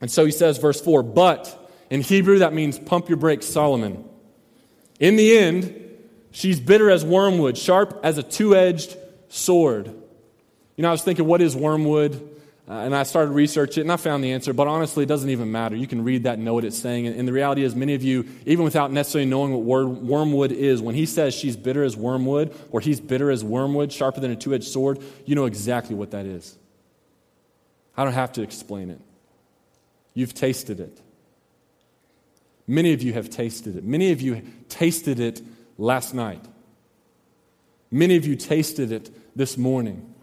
And so he says, verse 4, but in Hebrew that means pump your brakes, Solomon. In the end, she's bitter as wormwood, sharp as a two edged sword. You know, I was thinking, what is wormwood? Uh, and I started researching it, and I found the answer. But honestly, it doesn't even matter. You can read that and know what it's saying. And, and the reality is, many of you, even without necessarily knowing what word wormwood is, when he says she's bitter as wormwood, or he's bitter as wormwood, sharper than a two edged sword, you know exactly what that is. I don't have to explain it. You've tasted it. Many of you have tasted it. Many of you tasted it last night. Many of you tasted it this morning.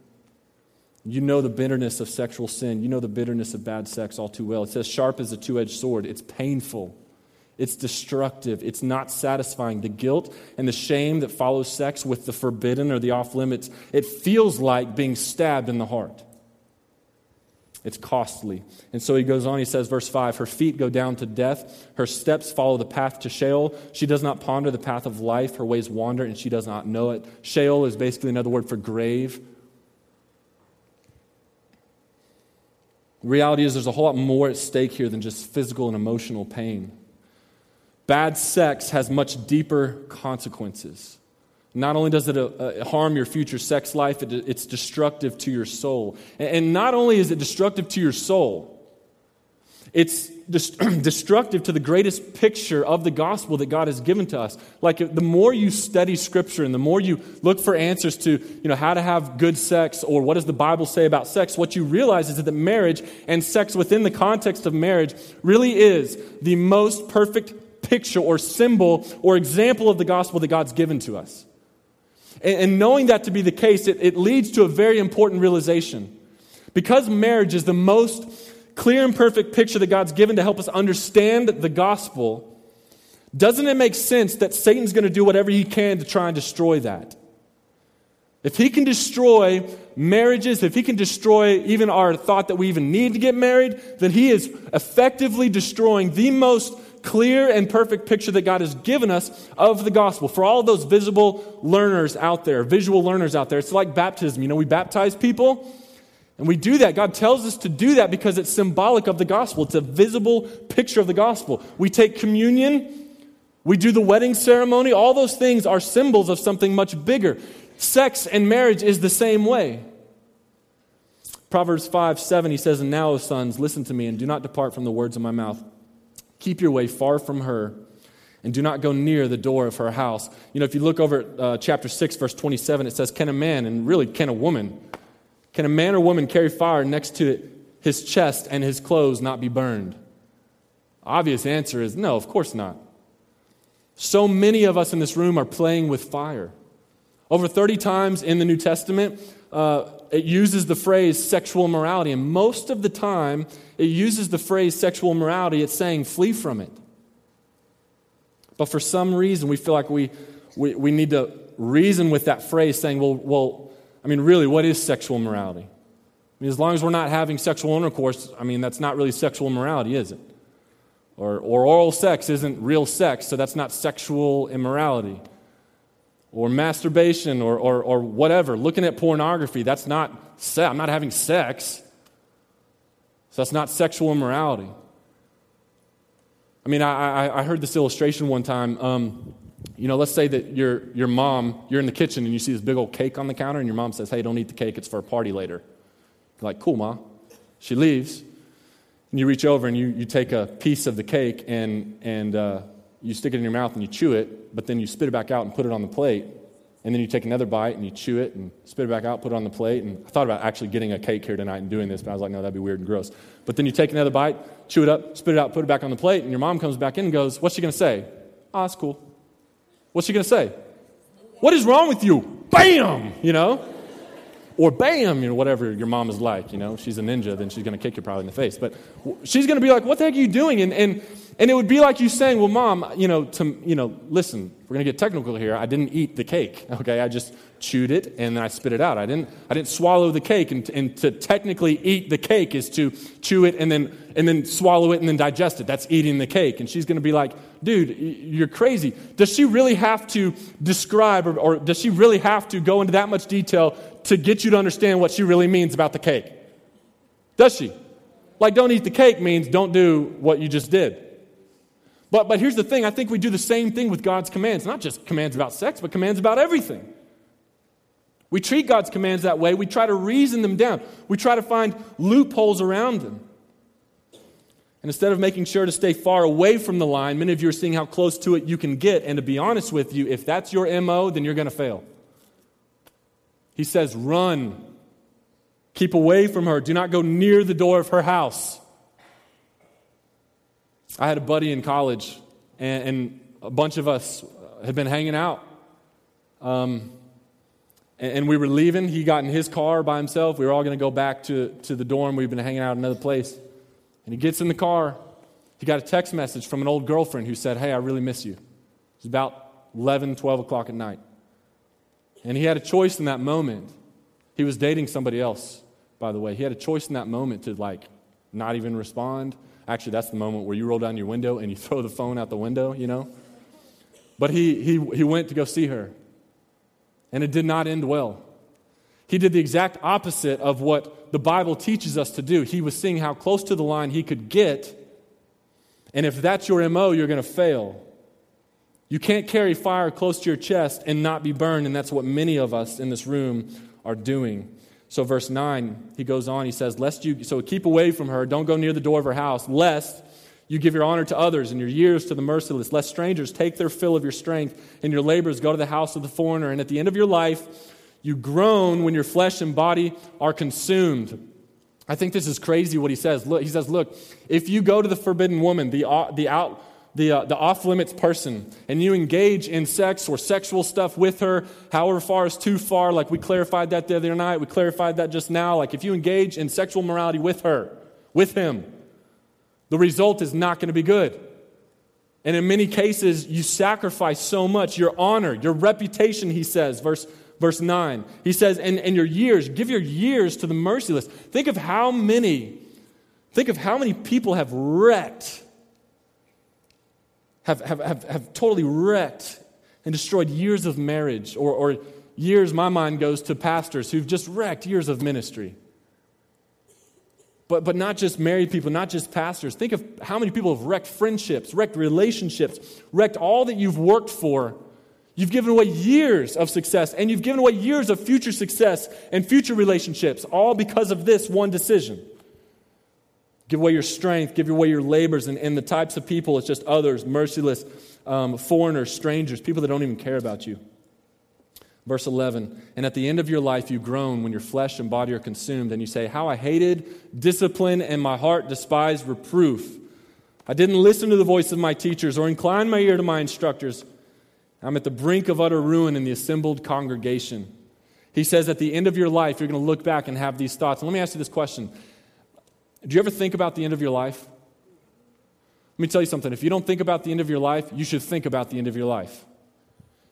You know the bitterness of sexual sin. You know the bitterness of bad sex all too well. It says, sharp as a two edged sword. It's painful. It's destructive. It's not satisfying. The guilt and the shame that follows sex with the forbidden or the off limits, it feels like being stabbed in the heart. It's costly. And so he goes on, he says, verse 5 Her feet go down to death, her steps follow the path to Sheol. She does not ponder the path of life, her ways wander, and she does not know it. Sheol is basically another word for grave reality is there's a whole lot more at stake here than just physical and emotional pain. Bad sex has much deeper consequences. Not only does it uh, uh harm your future sex life, it, it's destructive to your soul. And not only is it destructive to your soul, it's destructive to the greatest picture of the gospel that God has given to us. Like the more you study scripture and the more you look for answers to, you know, how to have good sex or what does the Bible say about sex, what you realize is that marriage and sex within the context of marriage really is the most perfect picture or symbol or example of the gospel that God's given to us. And, and knowing that to be the case, it, it leads to a very important realization. Because marriage is the most clear and perfect picture that God's given to help us understand the gospel, doesn't it make sense that Satan's going to do whatever he can to try and destroy that? If he can destroy marriages, if he can destroy even our thought that we even need to get married, then he is effectively destroying the most clear and perfect picture that God has given us of the gospel. For all those visible learners out there, visual learners out there, it's like baptism. You know, we baptize people and we do that. God tells us to do that because it's symbolic of the gospel. It's a visible picture of the gospel. We take communion, we do the wedding ceremony. All those things are symbols of something much bigger. Sex and marriage is the same way. Proverbs 5 7, he says, And now, O sons, listen to me and do not depart from the words of my mouth. Keep your way far from her and do not go near the door of her house. You know, if you look over at uh, chapter 6, verse 27, it says, Can a man, and really, can a woman, can a man or woman carry fire next to his chest and his clothes not be burned? Obvious answer is no, of course not. So many of us in this room are playing with fire. Over 30 times in the New Testament, uh, it uses the phrase sexual immorality. And most of the time, it uses the phrase sexual immorality, it's saying flee from it. But for some reason, we feel like we, we, we need to reason with that phrase, saying, well, well, I mean, really, what is sexual morality? I mean, as long as we're not having sexual intercourse, I mean, that's not really sexual morality, is it? Or, or oral sex isn't real sex, so that's not sexual immorality. Or masturbation or, or, or whatever, looking at pornography, that's not sex. I'm not having sex. So that's not sexual immorality. I mean, I, I, I heard this illustration one time. Um, you know, let's say that your, your mom, you're in the kitchen and you see this big old cake on the counter, and your mom says, Hey, don't eat the cake, it's for a party later. You're like, Cool, ma. She leaves, and you reach over and you, you take a piece of the cake and, and uh, you stick it in your mouth and you chew it, but then you spit it back out and put it on the plate. And then you take another bite and you chew it and spit it back out, put it on the plate. And I thought about actually getting a cake here tonight and doing this, but I was like, no, that'd be weird and gross. But then you take another bite, chew it up, spit it out, put it back on the plate, and your mom comes back in and goes, What's she to say? Oh, that's cool. What's she to say? What is wrong with you? Bam! You know? Or bam, you know, whatever your mom is like, you know. She's a ninja, then she's to kick you probably in the face. But she's to be like, What the heck are you doing? And, and, and it would be like you saying, Well, mom, you know, to, you know, listen, we're going to get technical here. I didn't eat the cake, okay? I just chewed it and then I spit it out. I didn't, I didn't swallow the cake. And, and to technically eat the cake is to chew it and then, and then swallow it and then digest it. That's eating the cake. And she's going to be like, dude, you're crazy. Does she really have to describe or, or does she really have to go into that much detail to get you to understand what she really means about the cake? Does she? Like, don't eat the cake means don't do what you just did. But, but here's the thing I think we do the same thing with God's commands, not just commands about sex, but commands about everything. We treat God's commands that way. We try to reason them down. We try to find loopholes around them. And instead of making sure to stay far away from the line, many of you are seeing how close to it you can get. And to be honest with you, if that's your MO, then you're going to fail. He says, run. Keep away from her. Do not go near the door of her house. I had a buddy in college, and, and a bunch of us had been hanging out. Um, and we were leaving. He got in his car by himself. We were all going to go back to, to the dorm. We've been hanging out another place. And he gets in the car. He got a text message from an old girlfriend who said, Hey, I really miss you. It's about 11, 12 o'clock at night. And he had a choice in that moment. He was dating somebody else, by the way. He had a choice in that moment to, like, not even respond. Actually, that's the moment where you roll down your window and you throw the phone out the window, you know? But he, he, he went to go see her and it did not end well. He did the exact opposite of what the Bible teaches us to do. He was seeing how close to the line he could get, and if that's your MO, you're going to fail. You can't carry fire close to your chest and not be burned, and that's what many of us in this room are doing. So, verse 9, he goes on, he says, Lest you, so keep away from her, don't go near the door of her house, lest you give your honor to others and your years to the merciless, lest strangers take their fill of your strength and your labors go to the house of the foreigner. And at the end of your life, you groan when your flesh and body are consumed. I think this is crazy what he says. Look, he says, Look, if you go to the forbidden woman, the, uh, the, out, the, uh, the off limits person, and you engage in sex or sexual stuff with her, however far is too far, like we clarified that the other night, we clarified that just now. Like if you engage in sexual morality with her, with him, the result is not going to be good. And in many cases, you sacrifice so much your honor, your reputation, he says, verse, verse 9. He says, and, and your years, give your years to the merciless. Think of how many, think of how many people have wrecked, have, have, have, have totally wrecked and destroyed years of marriage, or, or years, my mind goes to pastors who've just wrecked years of ministry. But, but not just married people, not just pastors. Think of how many people have wrecked friendships, wrecked relationships, wrecked all that you've worked for. You've given away years of success, and you've given away years of future success and future relationships, all because of this one decision. Give away your strength, give away your labors, and, and the types of people, it's just others, merciless, um, foreigners, strangers, people that don't even care about you. Verse 11, and at the end of your life you groan when your flesh and body are consumed, and you say, How I hated discipline and my heart despised reproof. I didn't listen to the voice of my teachers or incline my ear to my instructors. I'm at the brink of utter ruin in the assembled congregation. He says, At the end of your life, you're going to look back and have these thoughts. And let me ask you this question Do you ever think about the end of your life? Let me tell you something. If you don't think about the end of your life, you should think about the end of your life.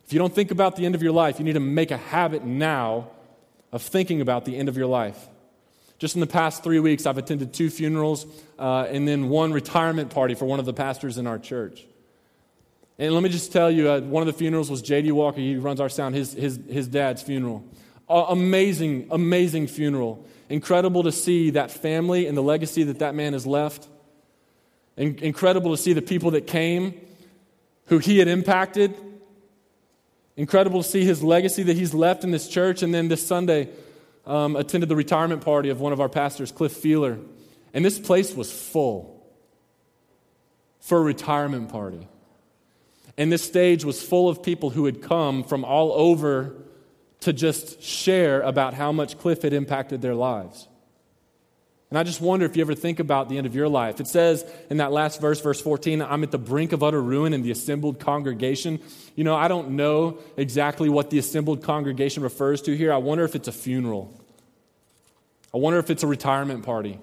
If you don't think about the end of your life, you need to make a habit now of thinking about the end of your life. Just in the past three weeks, I've attended two funerals uh, and then one retirement party for one of the pastors in our church. And let me just tell you, uh, one of the funerals was J.D. Walker. He runs our sound, his, his, his dad's funeral. Uh, amazing, amazing funeral. Incredible to see that family and the legacy that that man has left. In- incredible to see the people that came who he had impacted. Incredible to see his legacy that he's left in this church. And then this Sunday, um, attended the retirement party of one of our pastors, Cliff Feeler. And this place was full for a retirement party. And this stage was full of people who had come from all over to just share about how much Cliff had impacted their lives. And I just wonder if you ever think about the end of your life. It says in that last verse, verse 14, I'm at the brink of utter ruin in the assembled congregation. You know, I don't know exactly what the assembled congregation refers to here. I wonder if it's a funeral. I wonder if it's a retirement party.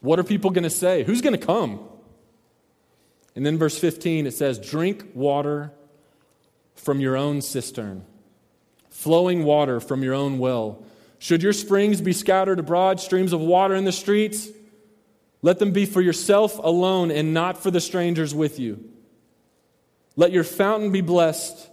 What are people going to say? Who's going to come? And then verse 15, it says, Drink water from your own cistern, flowing water from your own well. Should your springs be scattered abroad, streams of water in the streets? Let them be for yourself alone and not for the strangers with you. Let your fountain be blessed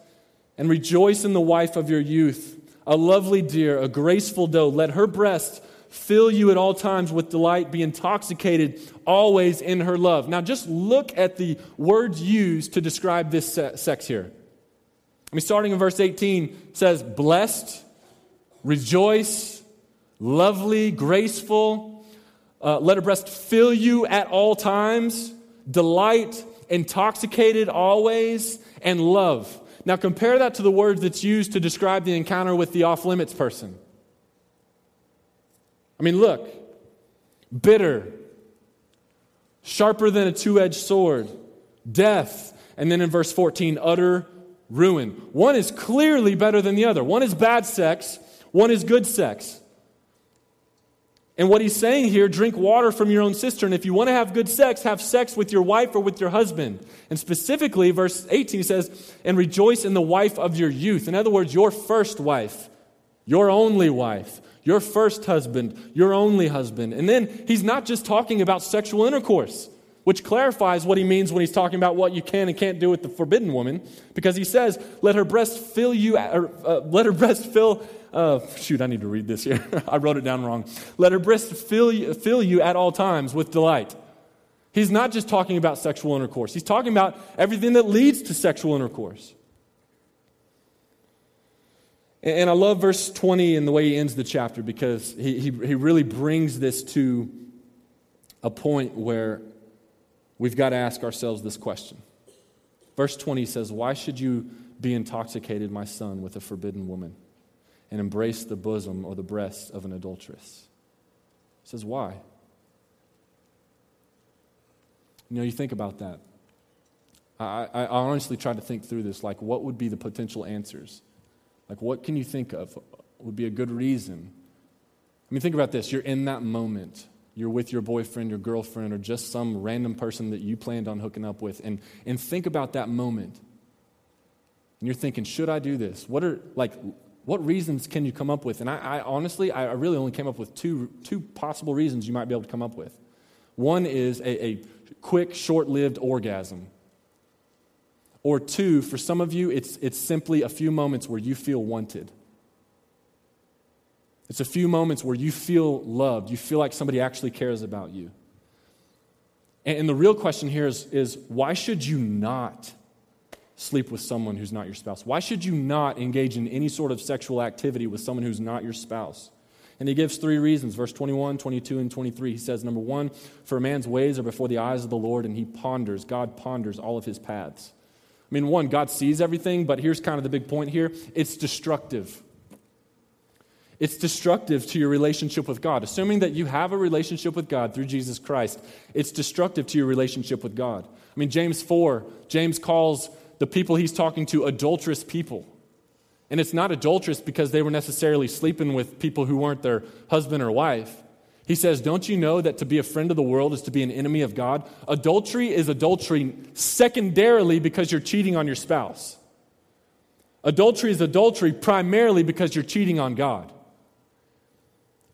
and rejoice in the wife of your youth, a lovely deer, a graceful doe. Let her breast fill you at all times with delight, be intoxicated always in her love. Now, just look at the words used to describe this sex here. I mean, starting in verse 18, says, blessed, rejoice, lovely, graceful. Uh, let her breast fill you at all times, delight, intoxicated always, and love. Now, compare that to the words that's used to describe the encounter with the off limits person. I mean, look bitter, sharper than a two edged sword, death, and then in verse 14, utter ruin. One is clearly better than the other. One is bad sex, one is good sex. And what he's saying here, drink water from your own cistern. If you want to have good sex, have sex with your wife or with your husband. And specifically, verse 18 says, and rejoice in the wife of your youth. In other words, your first wife, your only wife, your first husband, your only husband. And then he's not just talking about sexual intercourse, which clarifies what he means when he's talking about what you can and can't do with the forbidden woman, because he says, "Let her breast fill you, or, uh, let her breast fill." Uh, shoot, I need to read this here. I wrote it down wrong. Let her breast fill you, fill you at all times with delight. He's not just talking about sexual intercourse. He's talking about everything that leads to sexual intercourse. And I love verse 20 and the way he ends the chapter because he, he, he really brings this to a point where we've got to ask ourselves this question. Verse 20 says, Why should you be intoxicated, my son, with a forbidden woman and embrace the bosom or the breast of an adulteress? He says, Why? You know, you think about that. I, I honestly tried to think through this like, what would be the potential answers? Like, what can you think of would be a good reason? I mean, think about this. You're in that moment. You're with your boyfriend, your girlfriend, or just some random person that you planned on hooking up with. And, and think about that moment. And you're thinking, should I do this? What are, like, what reasons can you come up with? And I, I honestly, I really only came up with two, two possible reasons you might be able to come up with. One is a, a quick, short lived orgasm. Or two, for some of you, it's, it's simply a few moments where you feel wanted. It's a few moments where you feel loved. You feel like somebody actually cares about you. And, and the real question here is, is why should you not sleep with someone who's not your spouse? Why should you not engage in any sort of sexual activity with someone who's not your spouse? And he gives three reasons verse 21, 22, and 23. He says, Number one, for a man's ways are before the eyes of the Lord, and he ponders, God ponders all of his paths. I mean, one, God sees everything, but here's kind of the big point here it's destructive. It's destructive to your relationship with God. Assuming that you have a relationship with God through Jesus Christ, it's destructive to your relationship with God. I mean, James 4, James calls the people he's talking to adulterous people. And it's not adulterous because they were necessarily sleeping with people who weren't their husband or wife. He says, Don't you know that to be a friend of the world is to be an enemy of God? Adultery is adultery secondarily because you're cheating on your spouse. Adultery is adultery primarily because you're cheating on God.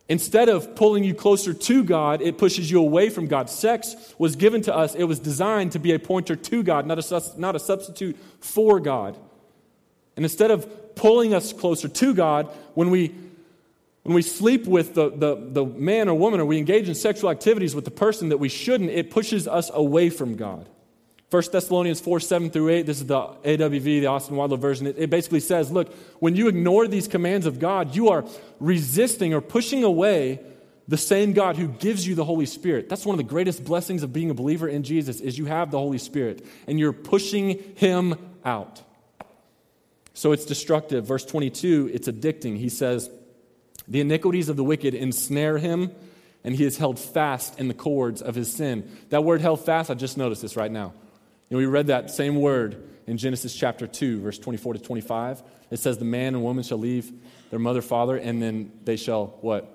Instead of pulling you closer to God, it pushes you away from God. Sex was given to us, it was designed to be a pointer to God, not a, not a substitute for God. And instead of pulling us closer to God, when we, when we sleep with the, the, the man or woman or we engage in sexual activities with the person that we shouldn't, it pushes us away from God. 1 Thessalonians 4 7 through 8, this is the AWV, the Austin Wilder version. It, it, basically says, look, when you ignore these commands of God, you are resisting or pushing away the same God who gives you the Holy Spirit. That's one of the greatest blessings of being a believer in Jesus is you have the Holy Spirit and you're pushing him out. So it's destructive. Verse 22, it's addicting. He says, The iniquities of the wicked ensnare him, and he is held fast in the cords of his sin. That word held fast, I just noticed this right now. And we read that same word in Genesis chapter 2, verse 24 to 25. It says, The man and woman shall leave their mother, father, and then they shall what?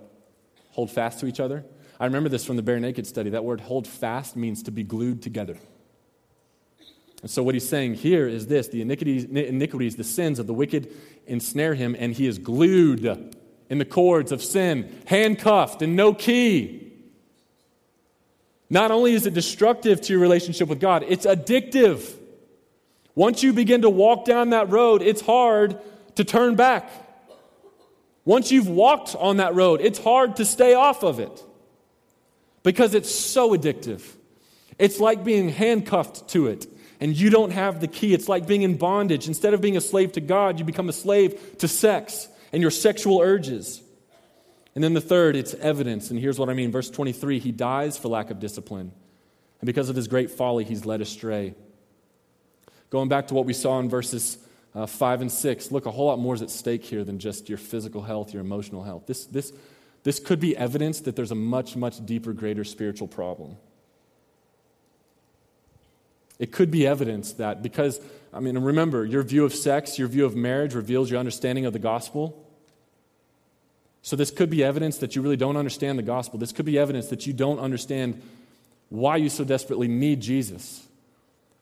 Hold fast to each other. I remember this from the bare naked study. That word hold fast means to be glued together. And so, what he's saying here is this the iniquities, iniquities, the sins of the wicked ensnare him, and he is glued in the cords of sin, handcuffed, and no key. Not only is it destructive to your relationship with God, it's addictive. Once you begin to walk down that road, it's hard to turn back. Once you've walked on that road, it's hard to stay off of it because it's so addictive. It's like being handcuffed to it and you don't have the key. It's like being in bondage. Instead of being a slave to God, you become a slave to sex and your sexual urges. And then the third, it's evidence. And here's what I mean. Verse 23 He dies for lack of discipline. And because of his great folly, he's led astray. Going back to what we saw in verses uh, 5 and 6, look, a whole lot more is at stake here than just your physical health, your emotional health. This, this, this could be evidence that there's a much, much deeper, greater spiritual problem. It could be evidence that because, I mean, remember, your view of sex, your view of marriage reveals your understanding of the gospel. So, this could be evidence that you really don't understand the gospel. This could be evidence that you don't understand why you so desperately need Jesus.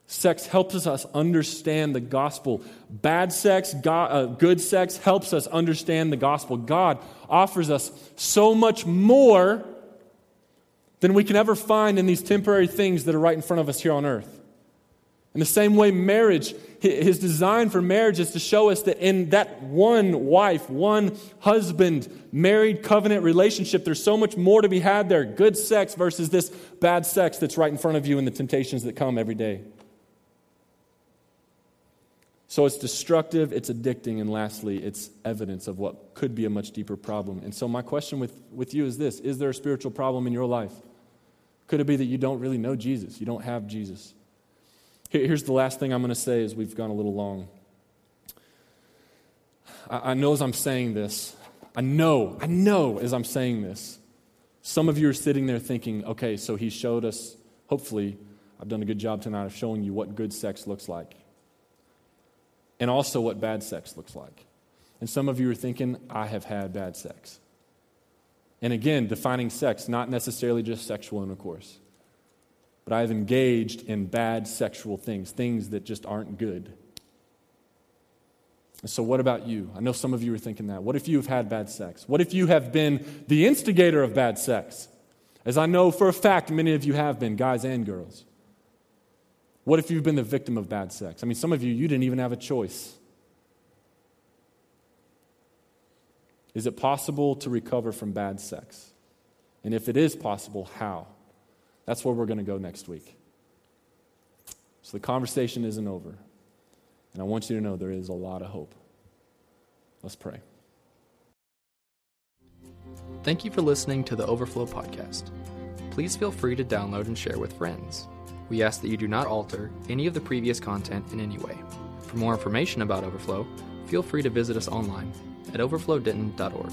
Sex helps us understand the gospel. Bad sex, God, uh, good sex helps us understand the gospel. God offers us so much more than we can ever find in these temporary things that are right in front of us here on earth. In the same way, marriage, his design for marriage is to show us that in that one wife, one husband, married covenant relationship, there's so much more to be had there. Good sex versus this bad sex that's right in front of you and the temptations that come every day. So it's destructive, it's addicting, and lastly, it's evidence of what could be a much deeper problem. And so, my question with, with you is this Is there a spiritual problem in your life? Could it be that you don't really know Jesus? You don't have Jesus? Here's the last thing I'm going to say as we've gone a little long. I know as I'm saying this, I know, I know as I'm saying this, some of you are sitting there thinking, okay, so he showed us, hopefully, I've done a good job tonight of showing you what good sex looks like and also what bad sex looks like. And some of you are thinking, I have had bad sex. And again, defining sex, not necessarily just sexual intercourse but I have engaged in bad sexual things, things that just aren't good. So, what about you? I know some of you are thinking that. What if you have had bad sex? What if you have been the instigator of bad sex? As I know for a fact, many of you have been, guys and girls. What if you've been the victim of bad sex? I mean, some of you, you didn't even have a choice. Is it possible to recover from bad sex? And if it is possible, how? That's where we're going to go next week. So the conversation isn't over. And I want you to know there is a lot of hope. Let's pray. Thank you for listening to the Overflow Podcast. Please feel free to download and share with friends. We ask that you do not alter any of the previous content in any way. For more information about Overflow, feel free to visit us online at overflowdenton.org.